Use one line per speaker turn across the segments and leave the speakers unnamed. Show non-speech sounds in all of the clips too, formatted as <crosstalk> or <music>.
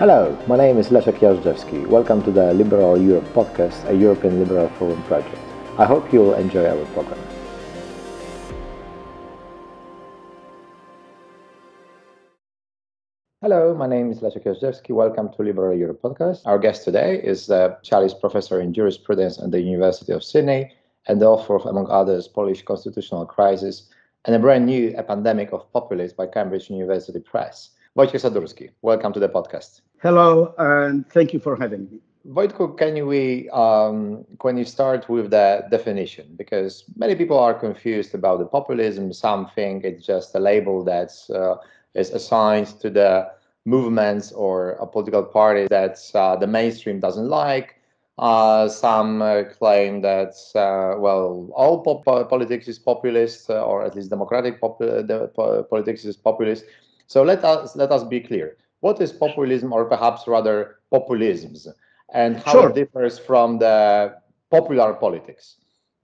Hello, my name is Leszek Jażdżewski. Welcome to the Liberal Europe podcast, a European Liberal Forum project. I hope you will enjoy our program. Hello, my name is Leszek Jażdżewski. Welcome to Liberal Europe podcast. Our guest today is uh, the Challis Professor in Jurisprudence at the University of Sydney and the author of, among others, Polish Constitutional Crisis and a brand new A Pandemic of Populists by Cambridge University Press. Wojciech Sadurski, welcome to the podcast.
Hello, and thank you for having me.
Wojtku, can we, um, can you start with the definition? Because many people are confused about the populism. Some think it's just a label that uh, is assigned to the movements or a political party that uh, the mainstream doesn't like. Uh, some uh, claim that, uh, well, all pop- politics is populist, uh, or at least democratic pop- the, politics is populist. So let us let us be clear what is populism, or perhaps rather populisms, and how sure. it differs from the popular politics?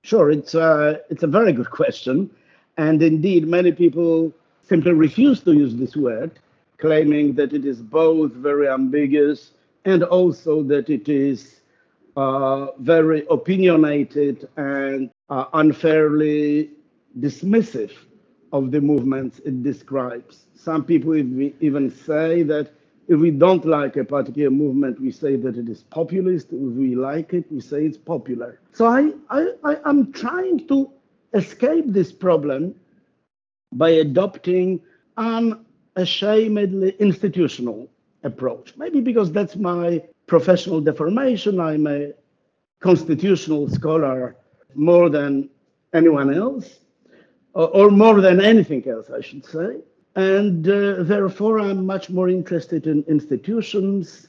Sure, it's a, uh, it's a very good question. And indeed, many people simply refuse to use this word, claiming that it is both very ambiguous and also that it is uh, very opinionated and uh, unfairly dismissive of the movements it describes. Some people even say that if we don't like a particular movement, we say that it is populist. If we like it, we say it's popular. So I, I, I am trying to escape this problem by adopting an ashamedly institutional approach. Maybe because that's my professional deformation. I'm a constitutional scholar more than anyone else, or more than anything else, I should say. And uh, therefore, I'm much more interested in institutions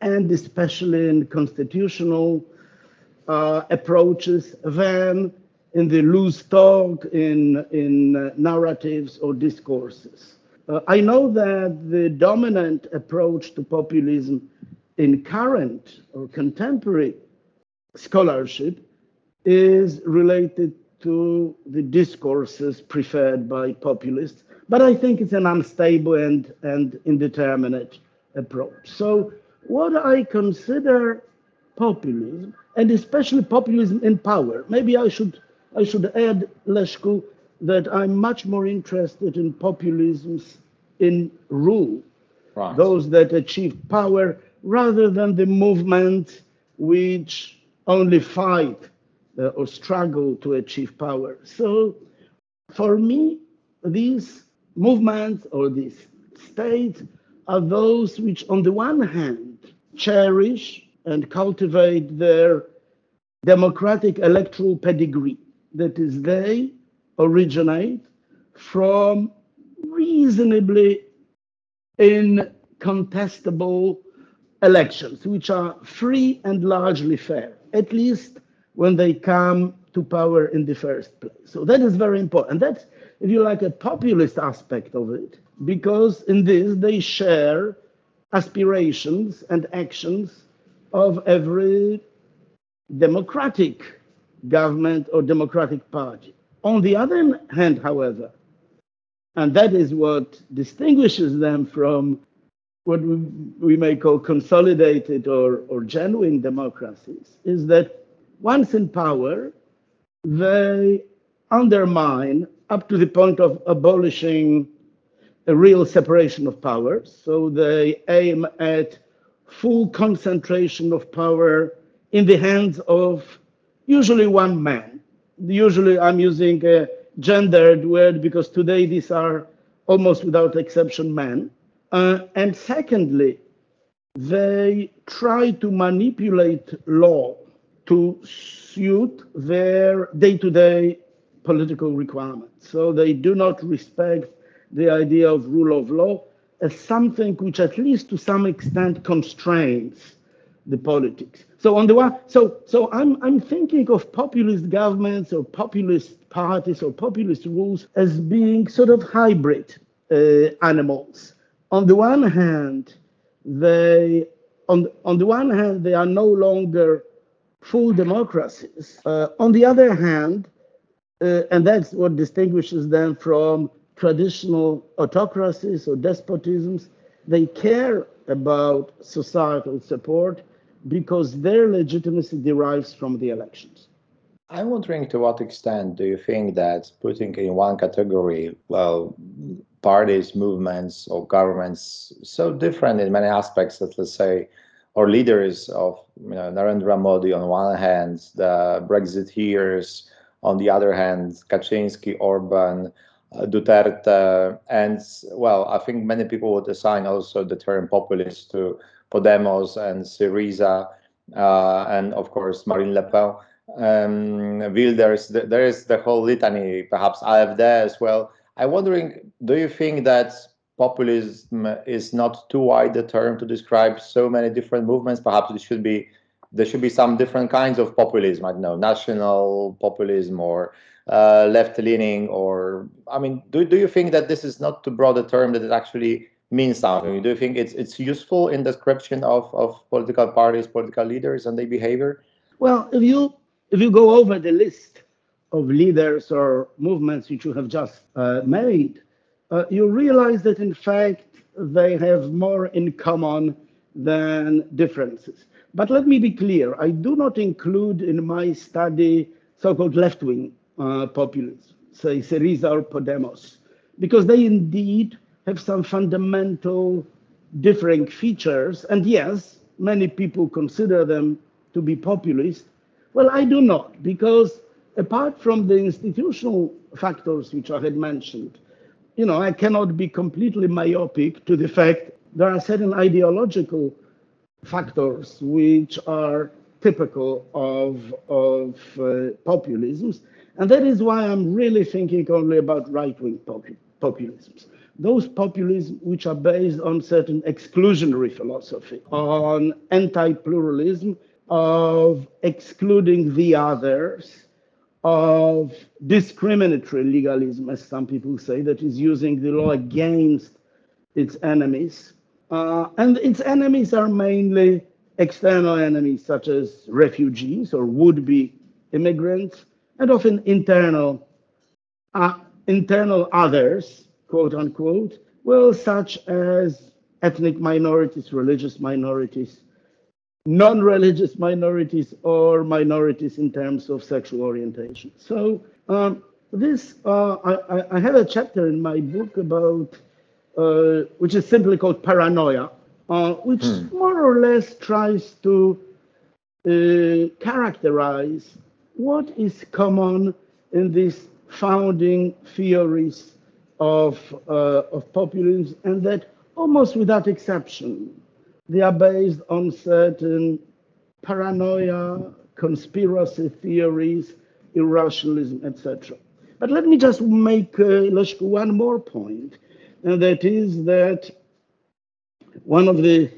and especially in constitutional uh, approaches than in the loose talk, in, in uh, narratives or discourses. Uh, I know that the dominant approach to populism in current or contemporary scholarship is related to the discourses preferred by populists but I think it's an unstable and, and indeterminate approach. So, what I consider populism, and especially populism in power, maybe I should I should add, Leszku, that I'm much more interested in populisms in rule, right. those that achieve power, rather than the movement which only fight uh, or struggle to achieve power. So, for me, these movements or these states are those which, on the one hand, cherish and cultivate their democratic electoral pedigree. That is, they originate from reasonably incontestable elections, which are free and largely fair, at least when they come to power in the first place. So that is very important. That's if you like, a populist aspect of it, because in this they share aspirations and actions of every democratic government or democratic party. On the other hand, however, and that is what distinguishes them from what we may call consolidated or, or genuine democracies, is that once in power, they undermine up to the point of abolishing a real separation of powers. So they aim at full concentration of power in the hands of usually one man. Usually, I'm using a gendered word because today these are almost without exception men. Uh, and secondly, they try to manipulate law to suit their day to day political requirements. So they do not respect the idea of rule of law as something which, at least to some extent, constrains the politics. So on the one, so so I'm I'm thinking of populist governments or populist parties or populist rules as being sort of hybrid uh, animals. On the one hand, they on on the one hand they are no longer full democracies. Uh, on the other hand, uh, and that's what distinguishes them from traditional autocracies or despotisms. they care about societal support because their legitimacy derives from the elections.
I'm wondering to what extent do you think that putting in one category, well, parties, movements, or governments so different in many aspects that, let's say, or leaders of you know, Narendra Modi on one hand, the Brexiteers on the other hand, Kaczynski, Orban, uh, Duterte, and well, I think many people would assign also the term populist to Podemos and Syriza, uh, and of course Marine Le Pen. Um, Wilders, there is the whole litany, perhaps AfD as well. I'm wondering, do you think that populism is not too wide a term to describe so many different movements? Perhaps it should be there should be some different kinds of populism. I don't know, national populism or uh, left-leaning, or I mean, do do you think that this is not too broad a term that it actually means something? Do you think it's it's useful in description of of political parties, political leaders, and their behavior?
Well, if you if you go over the list of leaders or movements which you have just uh, made, uh, you realize that in fact they have more in common than differences. But let me be clear, I do not include in my study so-called left-wing uh, populism, say Syriza or Podemos, because they indeed have some fundamental differing features. And yes, many people consider them to be populist. Well, I do not, because apart from the institutional factors which I had mentioned, you know, I cannot be completely myopic to the fact there are certain ideological factors which are typical of, of uh, populisms. And that is why I'm really thinking only about right wing populisms. Those populisms which are based on certain exclusionary philosophy, on anti pluralism, of excluding the others, of discriminatory legalism, as some people say, that is using the law against its enemies. Uh, and its enemies are mainly external enemies, such as refugees or would-be immigrants, and often internal, uh, internal others, quote unquote, well, such as ethnic minorities, religious minorities, non-religious minorities, or minorities in terms of sexual orientation. So um, this, uh, I, I have a chapter in my book about uh, which is simply called Paranoia, uh, which hmm. more or less tries to uh, characterize what is common in these founding theories of, uh, of populism, and that almost without exception, they are based on certain paranoia, conspiracy theories, irrationalism, etc. But let me just make, uh, one more point and that is that one of the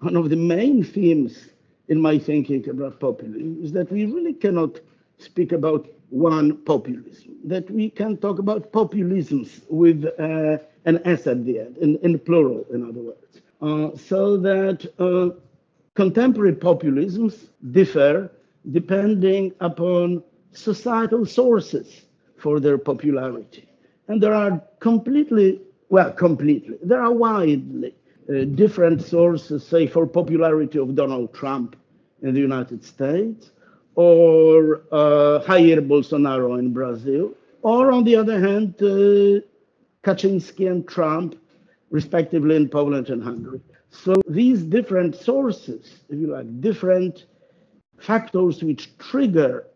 one of the main themes in my thinking about populism is that we really cannot speak about one populism, that we can talk about populisms with uh, an S at the end, in, in plural, in other words, so that uh, contemporary populisms differ depending upon societal sources for their popularity. And there are completely well, completely. There are widely uh, different sources, say, for popularity of Donald Trump in the United States, or uh, Jair Bolsonaro in Brazil, or on the other hand, uh, Kaczynski and Trump, respectively in Poland and Hungary. So these different sources, if you like, different factors which trigger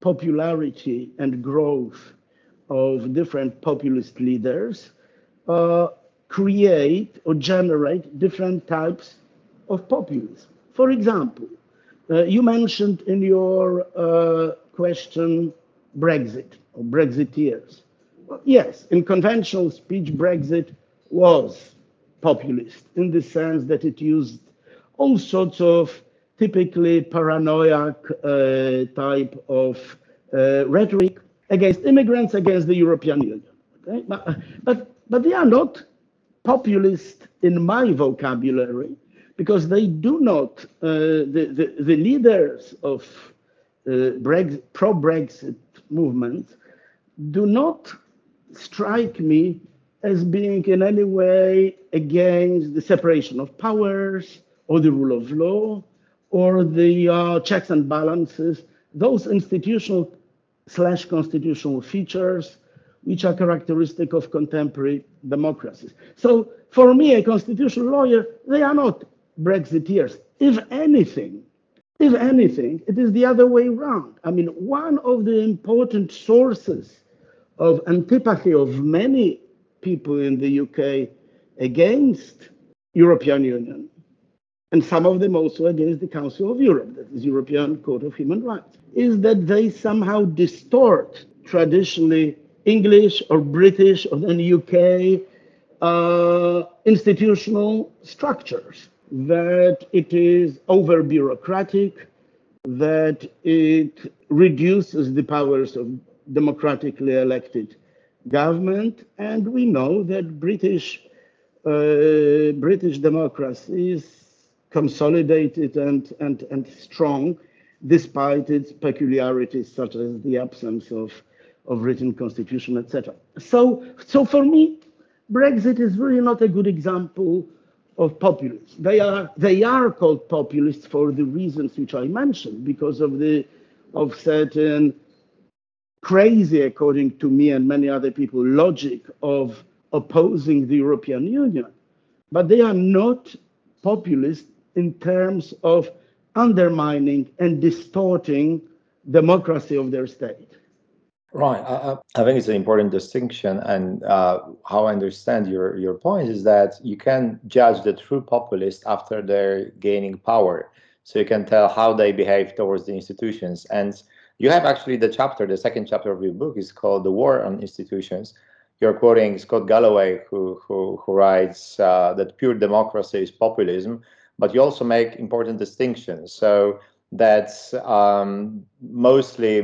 popularity and growth of different populist leaders uh, create or generate different types of populism. For example, uh, you mentioned in your uh, question Brexit or Brexiteers. Well, yes, in conventional speech, Brexit was populist in the sense that it used all sorts of typically paranoid uh, type of uh, rhetoric against immigrants, against the European Union. Okay? But, but but they are not populist in my vocabulary because they do not, uh, the, the, the, leaders of uh, pro Brexit movement do not strike me as being in any way against the separation of powers or the rule of law or the uh, checks and balances, those institutional slash constitutional features which are characteristic of contemporary democracies. So for me, a constitutional lawyer, they are not Brexiteers. If anything, if anything, it is the other way around. I mean, one of the important sources of antipathy of many people in the UK against European Union, and some of them also against the Council of Europe, that is European Court of Human Rights, is that they somehow distort traditionally English or British or then UK uh, institutional structures, that it is over bureaucratic, that it reduces the powers of democratically elected government, and we know that British uh, British democracy is consolidated and, and, and strong despite its peculiarities such as the absence of, of written constitution, etc. So, so for me, Brexit is really not a good example of populists. They are, they are called populists for the reasons which I mentioned, because of the of certain crazy, according to me and many other people, logic of opposing the European Union. But they are not populist in terms of undermining and distorting democracy of their state.
Right. I, I, think it's an important distinction. And uh, how I understand your, your point is that you can judge the true populist after they're gaining power. So you can tell how they behave towards the institutions. And you have actually the chapter, the second chapter of your book is called The War on Institutions. You're quoting Scott Galloway, who, who, who writes uh, that pure democracy is populism, but you also make important distinctions. So that's um, mostly,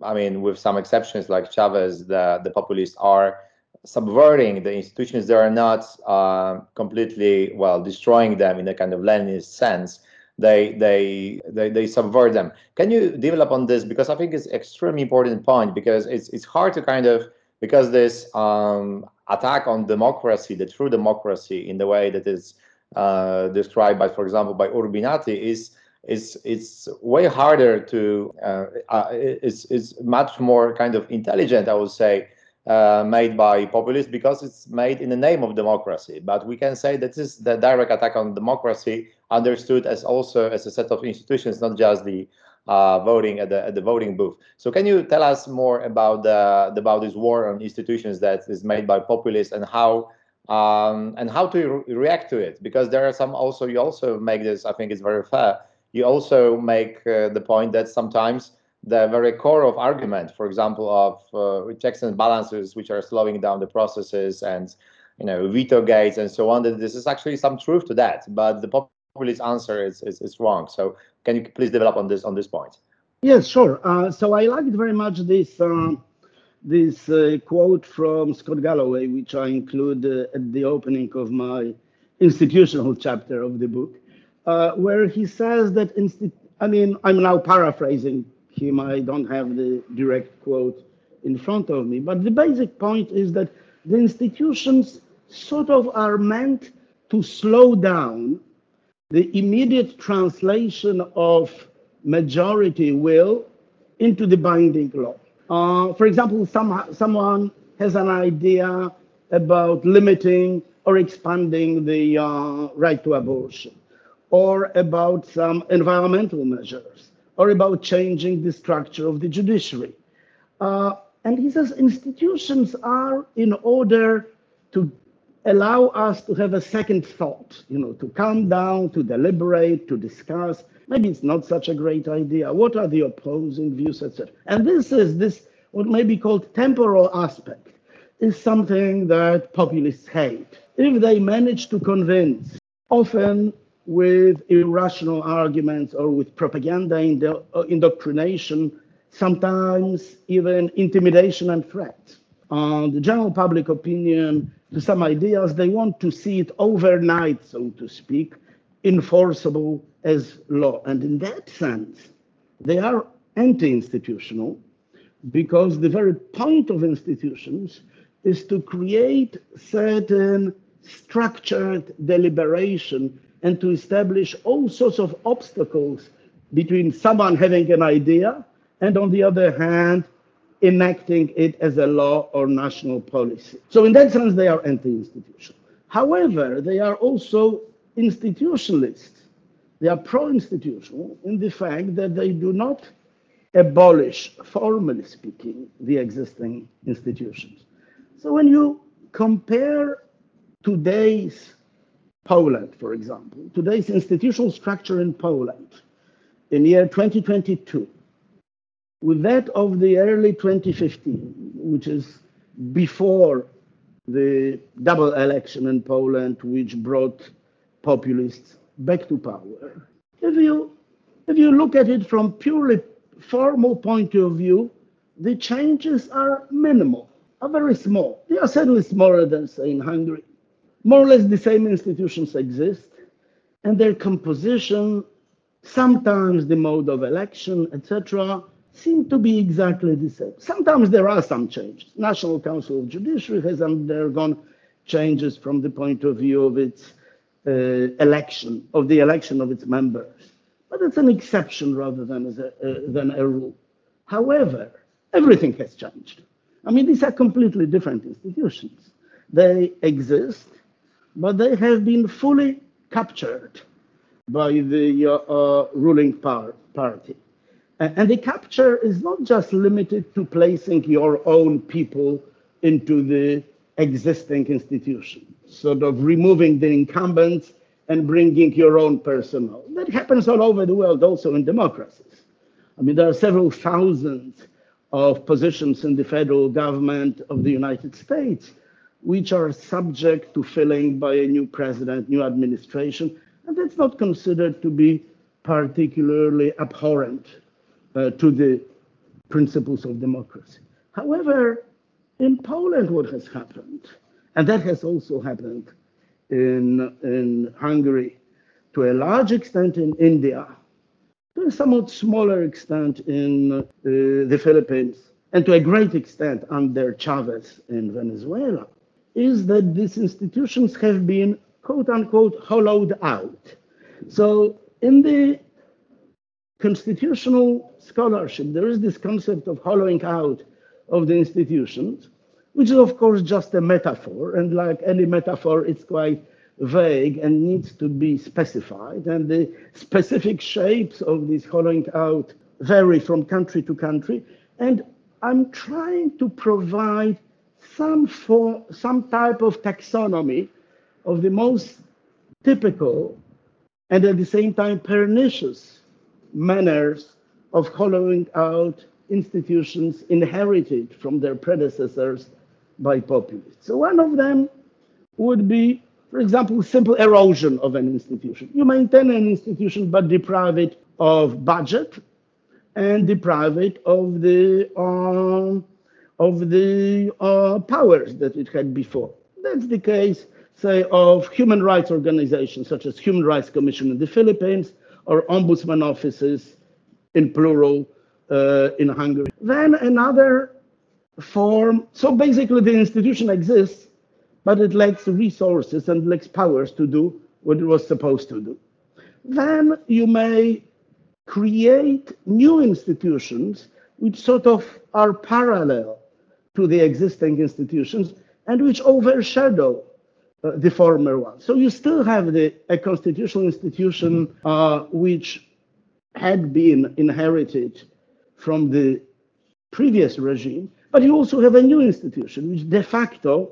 I mean, with some exceptions like Chavez, the, the populists are subverting the institutions. They are not uh, completely, well, destroying them in a kind of Leninist sense they they they, they subvert them. Can you develop on this? Because i think it's extremely important point because it's it's hard to kind of because this um, attack on democracy the true democracy in the way that is uh, described by for example by urbinati is is it's way harder to uh, uh, it's, it's much more kind of intelligent i would say uh, made by populists because it's made in the name of democracy. But we can say that is the direct attack on democracy understood as also as a set of institutions, not just the uh, voting at the at the voting booth. So can you tell us more about the about this war on institutions that is made by populists and how um, and how to re react to it? Because there are some also you also make this. I think it's very fair. You also make uh, the point that sometimes the very core of argument, for example, of uh, checks and balances, which are slowing down the processes and you know veto gates and so on. That this is actually some truth to that, but the populist answer is, is, is wrong. So can you please develop on this on this point?
Yes, sure. Uh, so I liked very much this uh, this uh, quote from Scott Galloway, which I include uh, at the opening of my institutional chapter of the book, uh, where he says that I mean I'm now paraphrasing him. I don't have the direct quote in front of me. But the basic point is that the institutions sort of are meant to slow down the immediate translation of majority will into the binding law. Uh, for example, some, someone has an idea about limiting or expanding the uh, right to abortion, or about some environmental measures, or about changing the structure of the judiciary. Uh, and he says institutions are in order to allow us to have a second thought, you know, to calm down, to deliberate, to discuss. Maybe it's not such a great idea. What are the opposing views, etc. And this is this what may be called temporal aspect is something that populists hate. If they manage to convince, often with irrational arguments or with propaganda uh, indoctrination, sometimes even intimidation and threat. Uh, the general public opinion to some ideas, they want to see it overnight, so to speak, enforceable as law. And in that sense, they are anti institutional because the very point of institutions is to create certain structured deliberation and to establish all sorts of obstacles between someone having an idea and, on the other hand, enacting it as a law or national policy. So, in that sense, they are anti institutional. However, they are also institutionalists. They are pro institutional in the fact that they do not abolish, formally speaking, the existing institutions. So, when you compare today's Poland, for example, today's institutional structure in Poland in year 2022 with that of the early 2015, which is before the double election in Poland, which brought populists back to power. If you, if you look at it from purely formal point of view, the changes are minimal, are very small. They are certainly smaller than, say, in Hungary. More or less the same institutions exist, and their composition, sometimes the mode of election, etc., seem to be exactly the same. Sometimes there are some changes. National Council of Judiciary has undergone changes from the point of view of its uh, election, of the election of its members. But it's an exception rather than, a, uh, than a rule. However, everything has changed. I mean, these are completely different institutions. They exist, but they have been fully captured by the uh, ruling par party. And the capture is not just limited to placing your own people into the existing institution, sort of removing the incumbents and bringing your own personnel. That happens all over the world, also in democracies. I mean, there are several thousands of positions in the federal government of the United States which are subject to filling by a new president, new administration, and that's not considered to be particularly abhorrent uh, to the principles of democracy. However, in Poland, what has happened, and that has also happened in, in Hungary, to a large extent in India, to a somewhat smaller extent in uh, the Philippines, and to a great extent under Chavez in Venezuela, is that these institutions have been quote unquote hollowed out. So in the constitutional scholarship, there is this concept of hollowing out of the institutions, which is, of course, just a metaphor. And like any metaphor, it's quite vague and needs to be specified. And the specific shapes of this hollowing out vary from country to country. And I'm trying to provide some, for, some type of taxonomy of the most typical and at the same time pernicious manners of hollowing out institutions inherited from their predecessors by populists. So one of them would be, for example, simple erosion of an institution. You maintain an institution but deprive it of budget and deprive it of the um, of the uh, powers that it had before. That's the case, say, of human rights organizations such as Human Rights Commission in the Philippines or ombudsman offices in plural uh, in Hungary. Then another form, so basically the institution exists, but it lacks resources and lacks powers to do what it was supposed to do. Then you may create new institutions which sort of are parallel to the existing institutions and which overshadow uh, the former one. So you still have the, a constitutional institution uh, which had been inherited from the previous regime, but you also have a new institution which de facto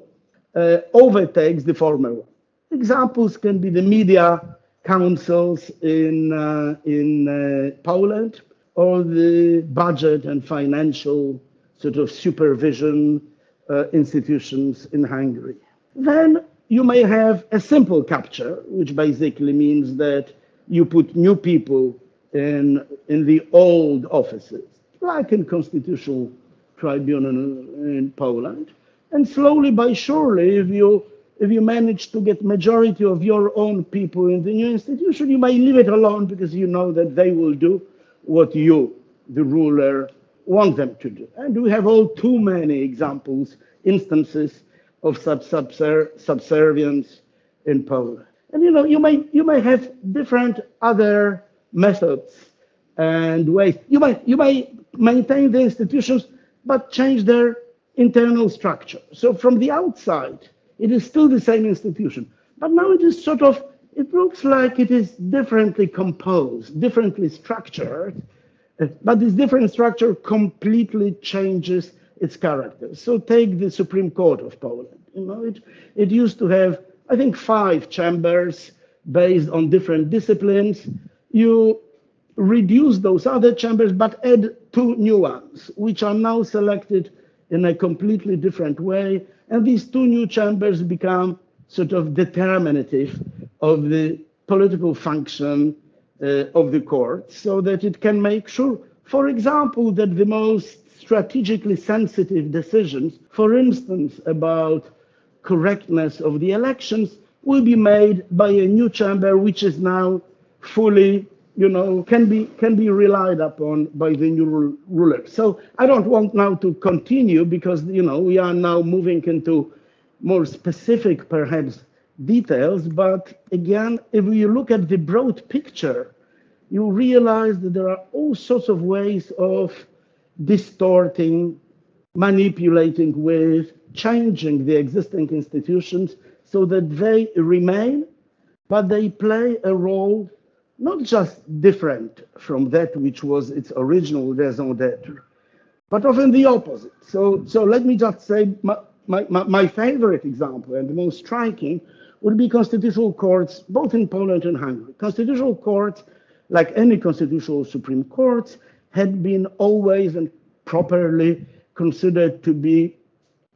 uh, overtakes the former one. Examples can be the media councils in, uh, in uh, Poland or the budget and financial sort of supervision uh, institutions in Hungary. Then you may have a simple capture, which basically means that you put new people in, in the old offices, like in constitutional tribunal in Poland. And slowly but surely, if you if you manage to get majority of your own people in the new institution, you may leave it alone because you know that they will do what you, the ruler, want them to do. And we have all too many examples, instances of such subservience in Poland. And you know, you may you may have different other methods and ways. You may you may maintain the institutions, but change their internal structure. So from the outside, it is still the same institution, but now it is sort of it looks like it is differently composed, differently structured, but this different structure completely changes its character. So take the Supreme Court of Poland. You know, it, it used to have, I think, five chambers based on different disciplines. You reduce those other chambers, but add two new ones, which are now selected in a completely different way. And these two new chambers become sort of determinative of the political function Uh, of the court so that it can make sure, for example, that the most strategically sensitive decisions, for instance, about correctness of the elections, will be made by a new chamber which is now fully you know can be can be relied upon by the new ruler. So i don't want now to continue because you know we are now moving into more specific perhaps details, but again, if you look at the broad picture, you realize that there are all sorts of ways of distorting, manipulating with, changing the existing institutions so that they remain, but they play a role not just different from that which was its original raison d'etre, but often the opposite. So, so let me just say my, my, my favorite example and the most striking would be constitutional courts, both in Poland and Hungary. Constitutional courts, like any constitutional Supreme Courts, had been always and properly considered to be,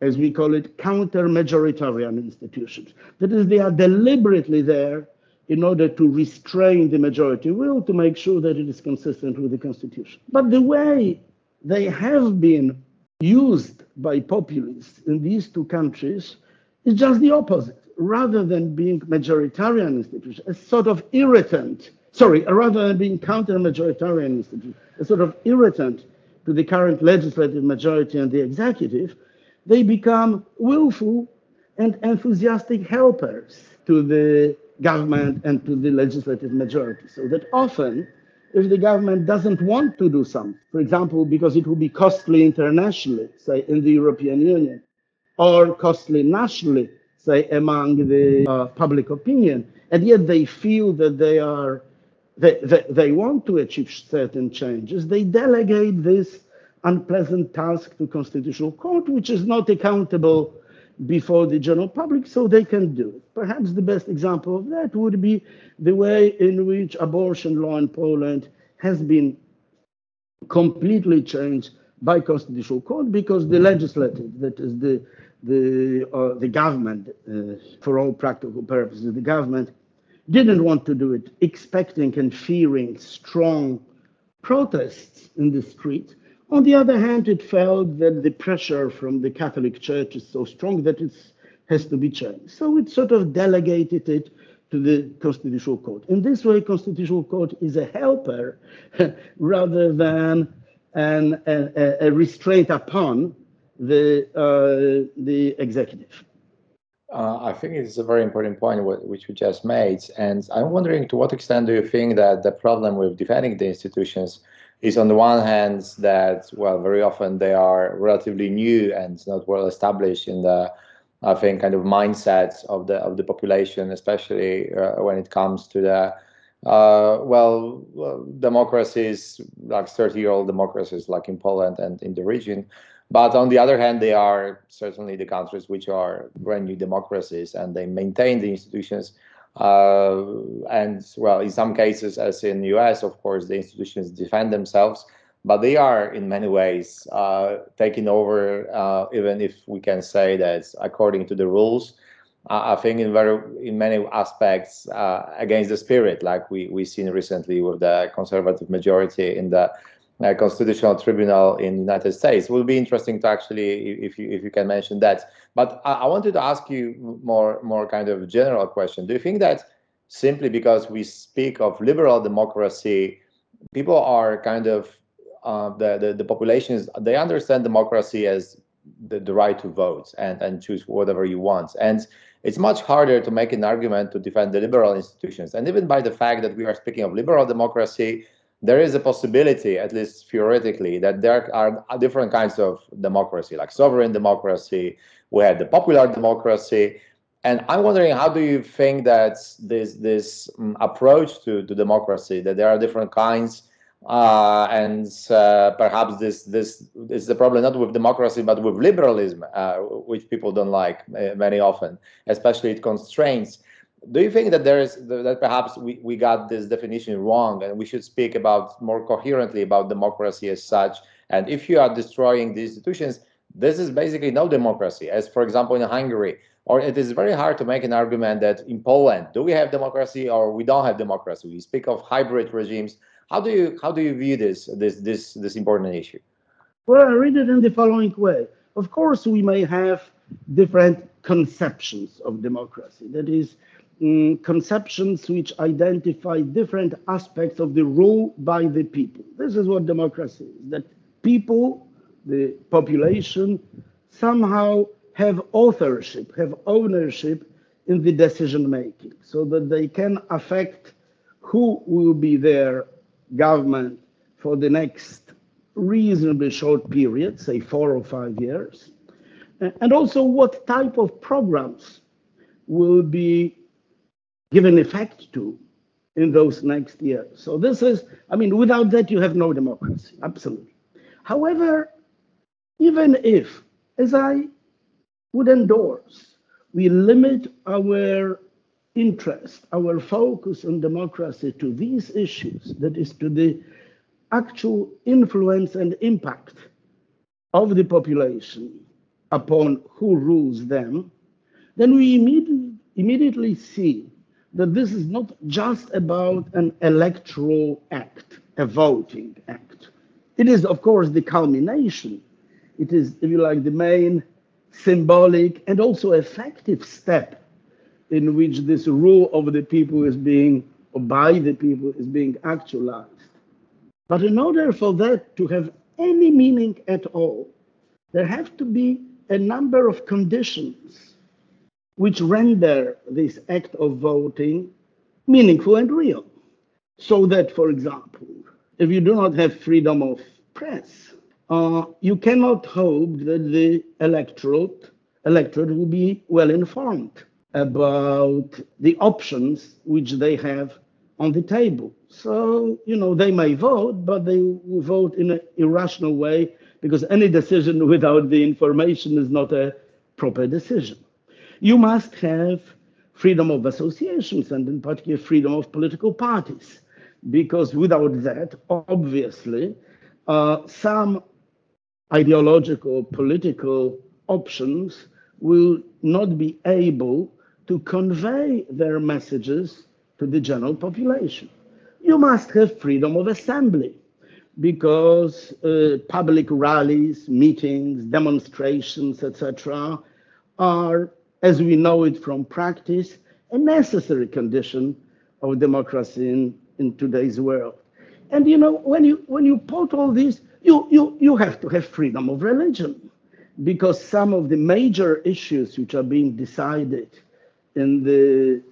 as we call it, counter-majoritarian institutions. That is, they are deliberately there in order to restrain the majority will to make sure that it is consistent with the constitution. But the way they have been used by populists in these two countries is just the opposite rather than being majoritarian institution, a sort of irritant, sorry, rather than being counter-majoritarian institution, a sort of irritant to the current legislative majority and the executive, they become willful and enthusiastic helpers to the government and to the legislative majority. So that often, if the government doesn't want to do something, for example, because it will be costly internationally, say in the European Union, or costly nationally, say, among the uh, public opinion, and yet they feel that they are, they, they, they want to achieve certain changes, they delegate this unpleasant task to constitutional court, which is not accountable before the general public, so they can do it. Perhaps the best example of that would be the way in which abortion law in Poland has been completely changed by constitutional court because the legislative, that is the the, uh, the government, uh, for all practical purposes, the government didn't want to do it, expecting and fearing strong protests in the street. On the other hand, it felt that the pressure from the Catholic Church is so strong that it has to be changed. So it sort of delegated it to the Constitutional Court. In this way, Constitutional Court is a helper <laughs> rather than an, a, a restraint upon the uh, the executive.
Uh, I think it's a very important point which we just made, and I'm wondering to what extent do you think that the problem with defending the institutions is on the one hand that well very often they are relatively new and not well established in the I think kind of mindset of the of the population, especially uh, when it comes to the uh, well, democracies like 30 year old democracies like in Poland and in the region but on the other hand, they are certainly the countries which are brand new democracies and they maintain the institutions. Uh, and well, in some cases, as in the US, of course, the institutions defend themselves, but they are in many ways uh, taking over, uh, even if we can say that according to the rules. I think in very in many aspects uh, against the spirit, like we we seen recently with the conservative majority in the uh, constitutional tribunal in the United States. It will be interesting to actually, if you if you can mention that. But I, I, wanted to ask you more more kind of general question. Do you think that simply because we speak of liberal democracy, people are kind of uh, the, the the populations they understand democracy as the, the right to vote and, and choose whatever you want. And it's much harder to make an argument to defend the liberal institutions. And even by the fact that we are speaking of liberal democracy, there is a possibility, at least theoretically, that there are different kinds of democracy, like sovereign democracy. We had the popular democracy. And I'm wondering, how do you think that this this um, approach to, to democracy, that there are different kinds, uh, and uh, perhaps this this is the problem not with democracy but with liberalism, uh, which people don't like uh, very often, especially it constraints. Do you think that there is that perhaps we, we got this definition wrong and we should speak about more coherently about democracy as such? And if you are destroying the institutions, this is basically no democracy, as for example in Hungary. Or it is very hard to make an argument that in Poland, do we have democracy or we don't have democracy? We speak of hybrid regimes how do you how do you view this this this this important issue?
Well, I read it in the following way. Of course, we may have different conceptions of democracy. That is, um, conceptions which identify different aspects of the rule by the people. This is what democracy is. That people, the population, somehow have authorship, have ownership in the decision making, so that they can affect who will be their government for the next reasonably short period, say four or five years, and also what type of programs will be given effect to in those next years. So this is, I mean, without that you have no democracy, absolutely. However, even if, as I would endorse, we limit our interest, our focus on democracy to these issues, that is, to the actual influence and impact of the population upon who rules them, then we immediately, immediately see that this is not just about an electoral act, a voting act. It is, of course, the culmination. It is, if you like, the main symbolic and also effective step in which this rule of the people is being, or by the people, is being actualized. But in order for that to have any meaning at all, there have to be a number of conditions which render this act of voting meaningful and real. So that, for example, if you do not have freedom of press, uh, you cannot hope that the electorate, electorate will be well informed about the options which they have on the table. So, you know, they may vote, but they will vote in an irrational way because any decision <laughs> without the information is not a proper decision. You must have freedom of associations and, in particular, freedom of political parties, because without that, obviously, uh, some ideological political options will not be able to convey their messages to the general population. You must have freedom of assembly because uh, public rallies, meetings, demonstrations, etc., are, as we know it from practice, a necessary condition of democracy in, in today's world. And you know, when you when you put all this, you, you you have to have freedom of religion, because some of the major issues which are being decided in the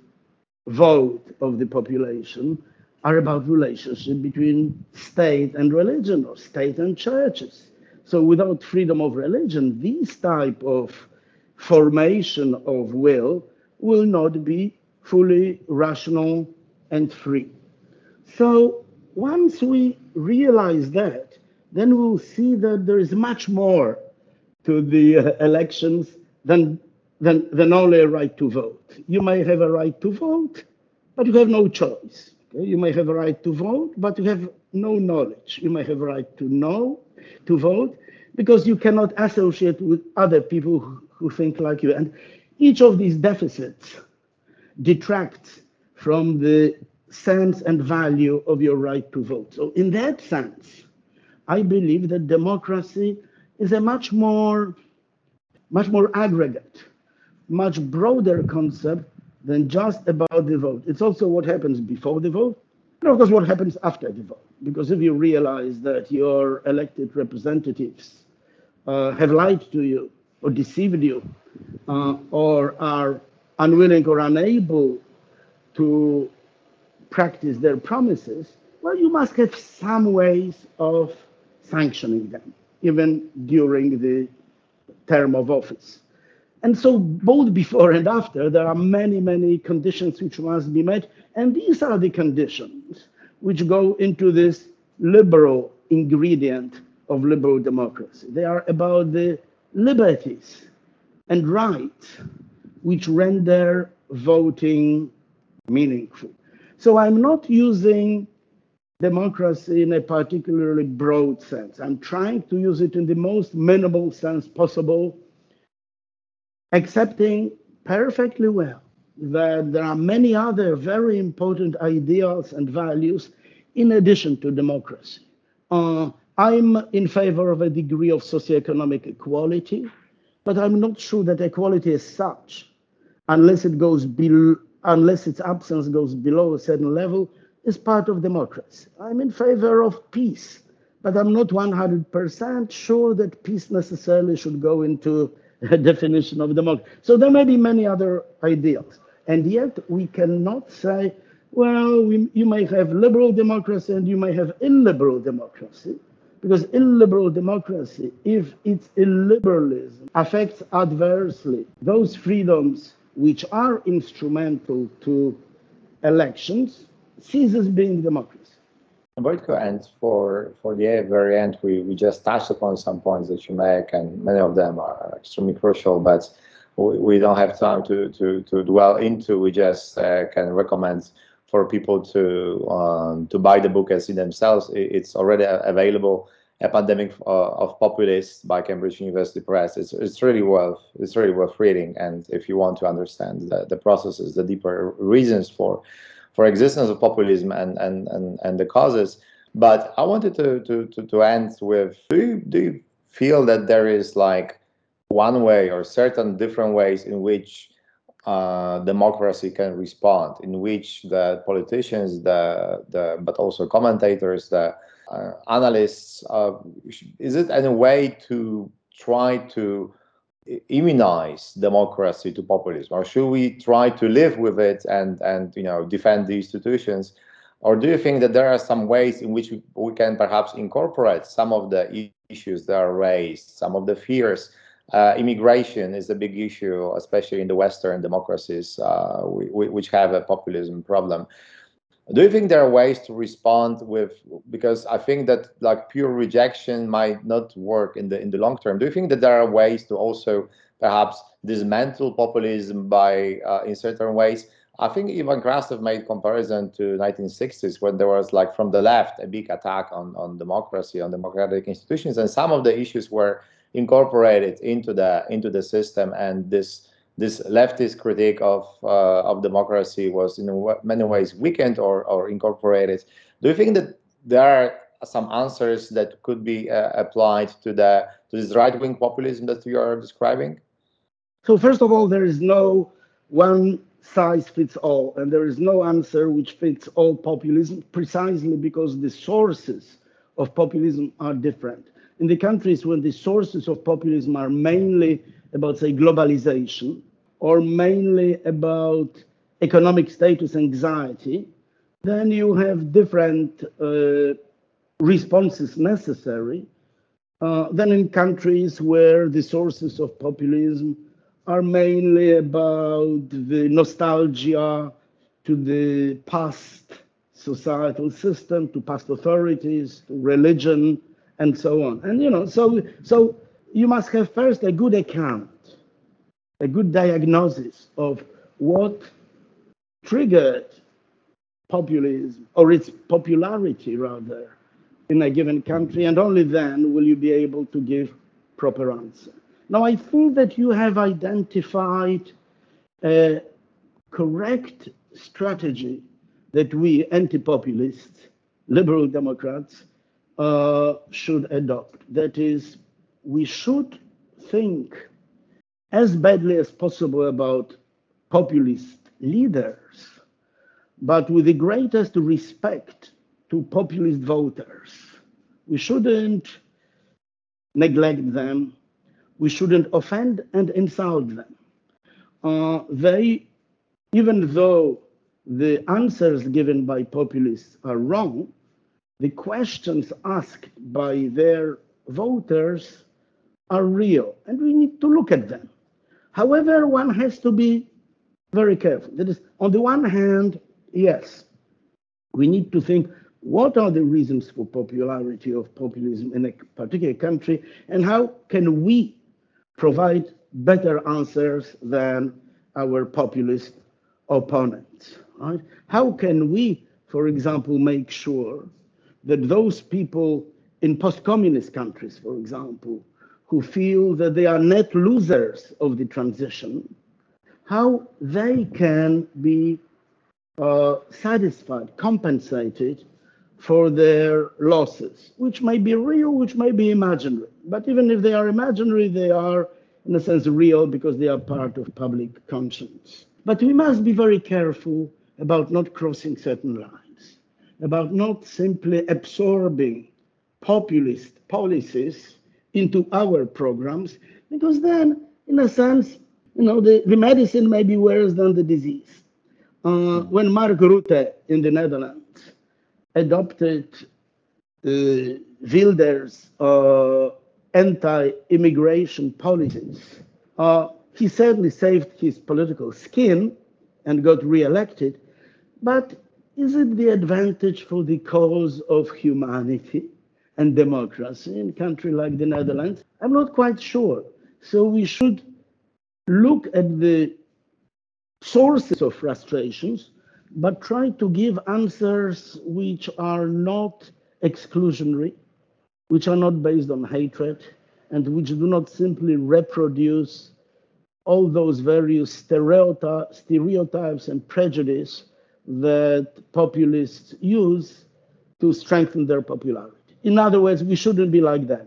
vote of the population are about relationship between state and religion or state and churches. So without freedom of religion, these type of formation of will will not be fully rational and free. So once we realize that, then we'll see that there is much more to the uh, elections than than, than only a right to vote. You may have a right to vote, but you have no choice. Okay? You may have a right to vote, but you have no knowledge. You may have a right to know, to vote, because you cannot associate with other people who, think like you. And each of these deficits detracts from the sense and value of your right to vote. So, in that sense, I believe that democracy is a much more, much more aggregate much broader concept than just about the vote. It's also what happens before the vote, and of course what happens after the vote. Because if you realize that your elected representatives uh, have lied to you or deceived you uh, or are unwilling or unable to practice their promises, well, you must have some ways of sanctioning them, even during the term of office. And so, both before and after, there are many, many conditions which must be met. And these are the conditions which go into this liberal ingredient of liberal democracy. They are about the liberties and rights which render voting meaningful. So I'm not using democracy in a particularly broad sense. I'm trying to use it in the most minimal sense possible, accepting perfectly well that there are many other very important ideals and values in addition to democracy. Uh, I'm in favor of a degree of socioeconomic equality, but I'm not sure that equality as such, unless it goes below, unless its absence goes below a certain level, is part of democracy. I'm in favor of peace, but I'm not 100% sure that peace necessarily should go into <laughs> a definition of democracy. So there may be many other ideals. And yet we cannot say, well, we, you may have liberal democracy and you may have illiberal democracy. Because illiberal democracy, if its illiberalism affects adversely those freedoms which are instrumental to elections, ceases being democracy.
And for, for the very end, we, we just touched upon some points that you make, and many of them are extremely crucial, but we, we don't have time to, to, to dwell into. We just uh, can recommend for people to um, to buy the book and see themselves. It's already available. A pandemic uh, of populists by Cambridge University Press. It's, it's really worth it's really worth reading. And if you want to understand the, the processes, the deeper reasons for for existence of populism and and and, and the causes. But I wanted to, to to to end with do you do you feel that there is like one way or certain different ways in which uh, democracy can respond, in which the politicians, the the but also commentators, the uh, analysts, uh, is it any way to try to immunize democracy to populism, or should we try to live with it and and you know defend the institutions? Or do you think that there are some ways in which we can perhaps incorporate some of the issues that are raised, some of the fears uh, immigration is a big issue, especially in the Western democracies, uh, we, we, which have a populism problem. Do you think there are ways to respond with? Because I think that like pure rejection might not work in the in the long term. Do you think that there are ways to also perhaps dismantle populism by uh, in certain ways? I think Ivan Krastev made comparison to 1960s when there was like from the left a big attack on on democracy, on democratic institutions, and some of the issues were incorporated into the into the system and this this leftist critique of uh, of democracy was in many ways weakened or, or incorporated. Do you think that there are some answers that could be uh, applied to the to this right wing populism that you are describing?
So first of all, there is no one size fits all, and there is no answer which fits all populism, precisely because the sources of populism are different in the countries where the sources of populism are mainly about, say, globalization or mainly about economic status anxiety, then you have different uh, responses necessary uh, than in countries where the sources of populism are mainly about the nostalgia to the past societal system, to past authorities, to religion, and so on. And you know, so so you must have first a good account, a good diagnosis of what triggered populism or its popularity rather in a given country, and only then will you be able to give proper answer. Now, I think that you have identified a correct strategy that we anti-populists, liberal Democrats, uh, should adopt. That is, we should think as badly as possible about populist leaders, but with the greatest respect to populist voters. We shouldn't neglect them. We shouldn't offend and insult them. Uh, they, even though the answers given by populists are wrong, the questions asked by their voters are real, and we need to look at them. However, one has to be very careful. That is, on the one hand, yes, we need to think what are the reasons for popularity of populism in a particular country, and how can we provide better answers than our populist opponents? Right? How can we, for example, make sure that those people in post-communist countries, for example, who feel that they are net losers of the transition, how they can be uh, satisfied, compensated for their losses, which may be real, which may be imaginary. But even if they are imaginary, they are, in a sense, real because they are part of public conscience. But we must be very careful about not crossing certain lines, about not simply absorbing populist policies into our programs, because then, in a sense, you know, the, the medicine may be worse than the disease. Uh, when Mark Rutte in the Netherlands adopted uh, Wilders' uh, anti-immigration policies, uh, he certainly saved his political skin and got re-elected, but is it the advantage for the cause of humanity and democracy in a country like the Netherlands? I'm not quite sure. So we should look at the sources of frustrations, but try to give answers which are not exclusionary, which are not based on hatred, and which do not simply reproduce all those various stereotypes and prejudice that populists use to strengthen their popularity. In other words, we shouldn't be like them.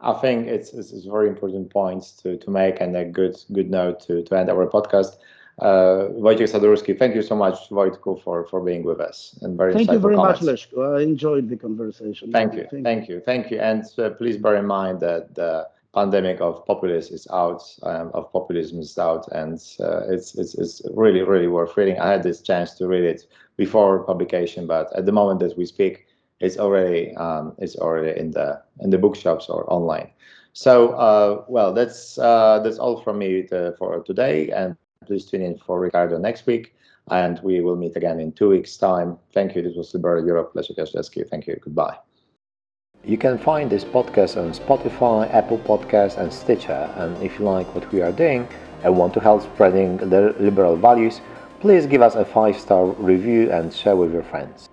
I think it's, it's, it's very important points to, to make and a good good note to, to end our podcast. Uh, Wojciech Sadurski, thank you so much, Wojtku, for, for being with us.
And very thank you very comments. much, Leszko. I enjoyed the conversation.
Thank you, thank, thank you. you, thank you. And uh, please bear in mind that the pandemic of populism is out, um, of populism is out, and uh, it's, it's it's really really worth reading. I had this chance to read it before publication, but at the moment that we speak, it's already um, it's already in the in the bookshops or online. So uh, well, that's uh, that's all from me to, for today, and please tune in for Ricardo next week, and we will meet again in two weeks' time. Thank you. This was Liberal Europe. Leszek Jażdżewski. Thank you. Goodbye. You can find this podcast on Spotify, Apple Podcasts, and Stitcher. And if you like what we are doing and want to help spreading the liberal values, please give us a five-star review and share with your friends.